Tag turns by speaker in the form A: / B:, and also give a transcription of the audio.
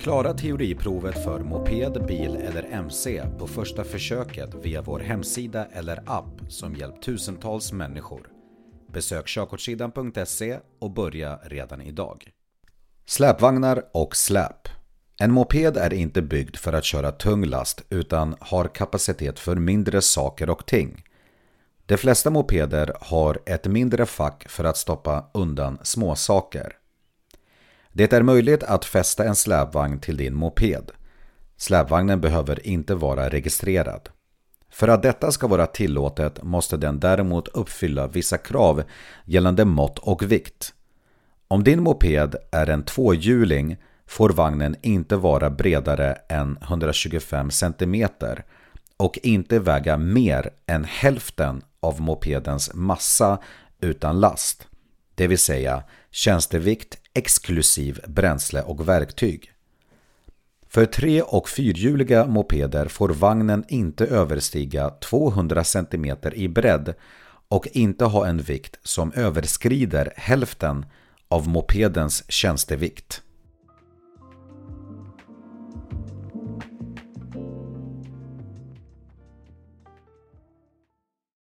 A: Klara teoriprovet för moped, bil eller MC på första försöket via vår hemsida eller app som hjälpt tusentals människor. Besök körkortssidan.se och börja redan idag. Släpvagnar och släp. En moped är inte byggd för att köra tung last utan har kapacitet för mindre saker och ting. De flesta mopeder har ett mindre fack för att stoppa undan småsaker. Det är möjligt att fästa en släpvagn till din moped. Släpvagnen behöver inte vara registrerad. För att detta ska vara tillåtet måste den däremot uppfylla vissa krav gällande mått och vikt. Om din moped är en tvåhjuling får vagnen inte vara bredare än 125 cm och inte väga mer än hälften av mopedens massa utan last, det vill säga tjänstevikt exklusiv bränsle och verktyg. För tre och fyrhjuliga mopeder får vagnen inte överstiga 200 cm i bredd och inte ha en vikt som överskrider hälften av mopedens tjänstevikt.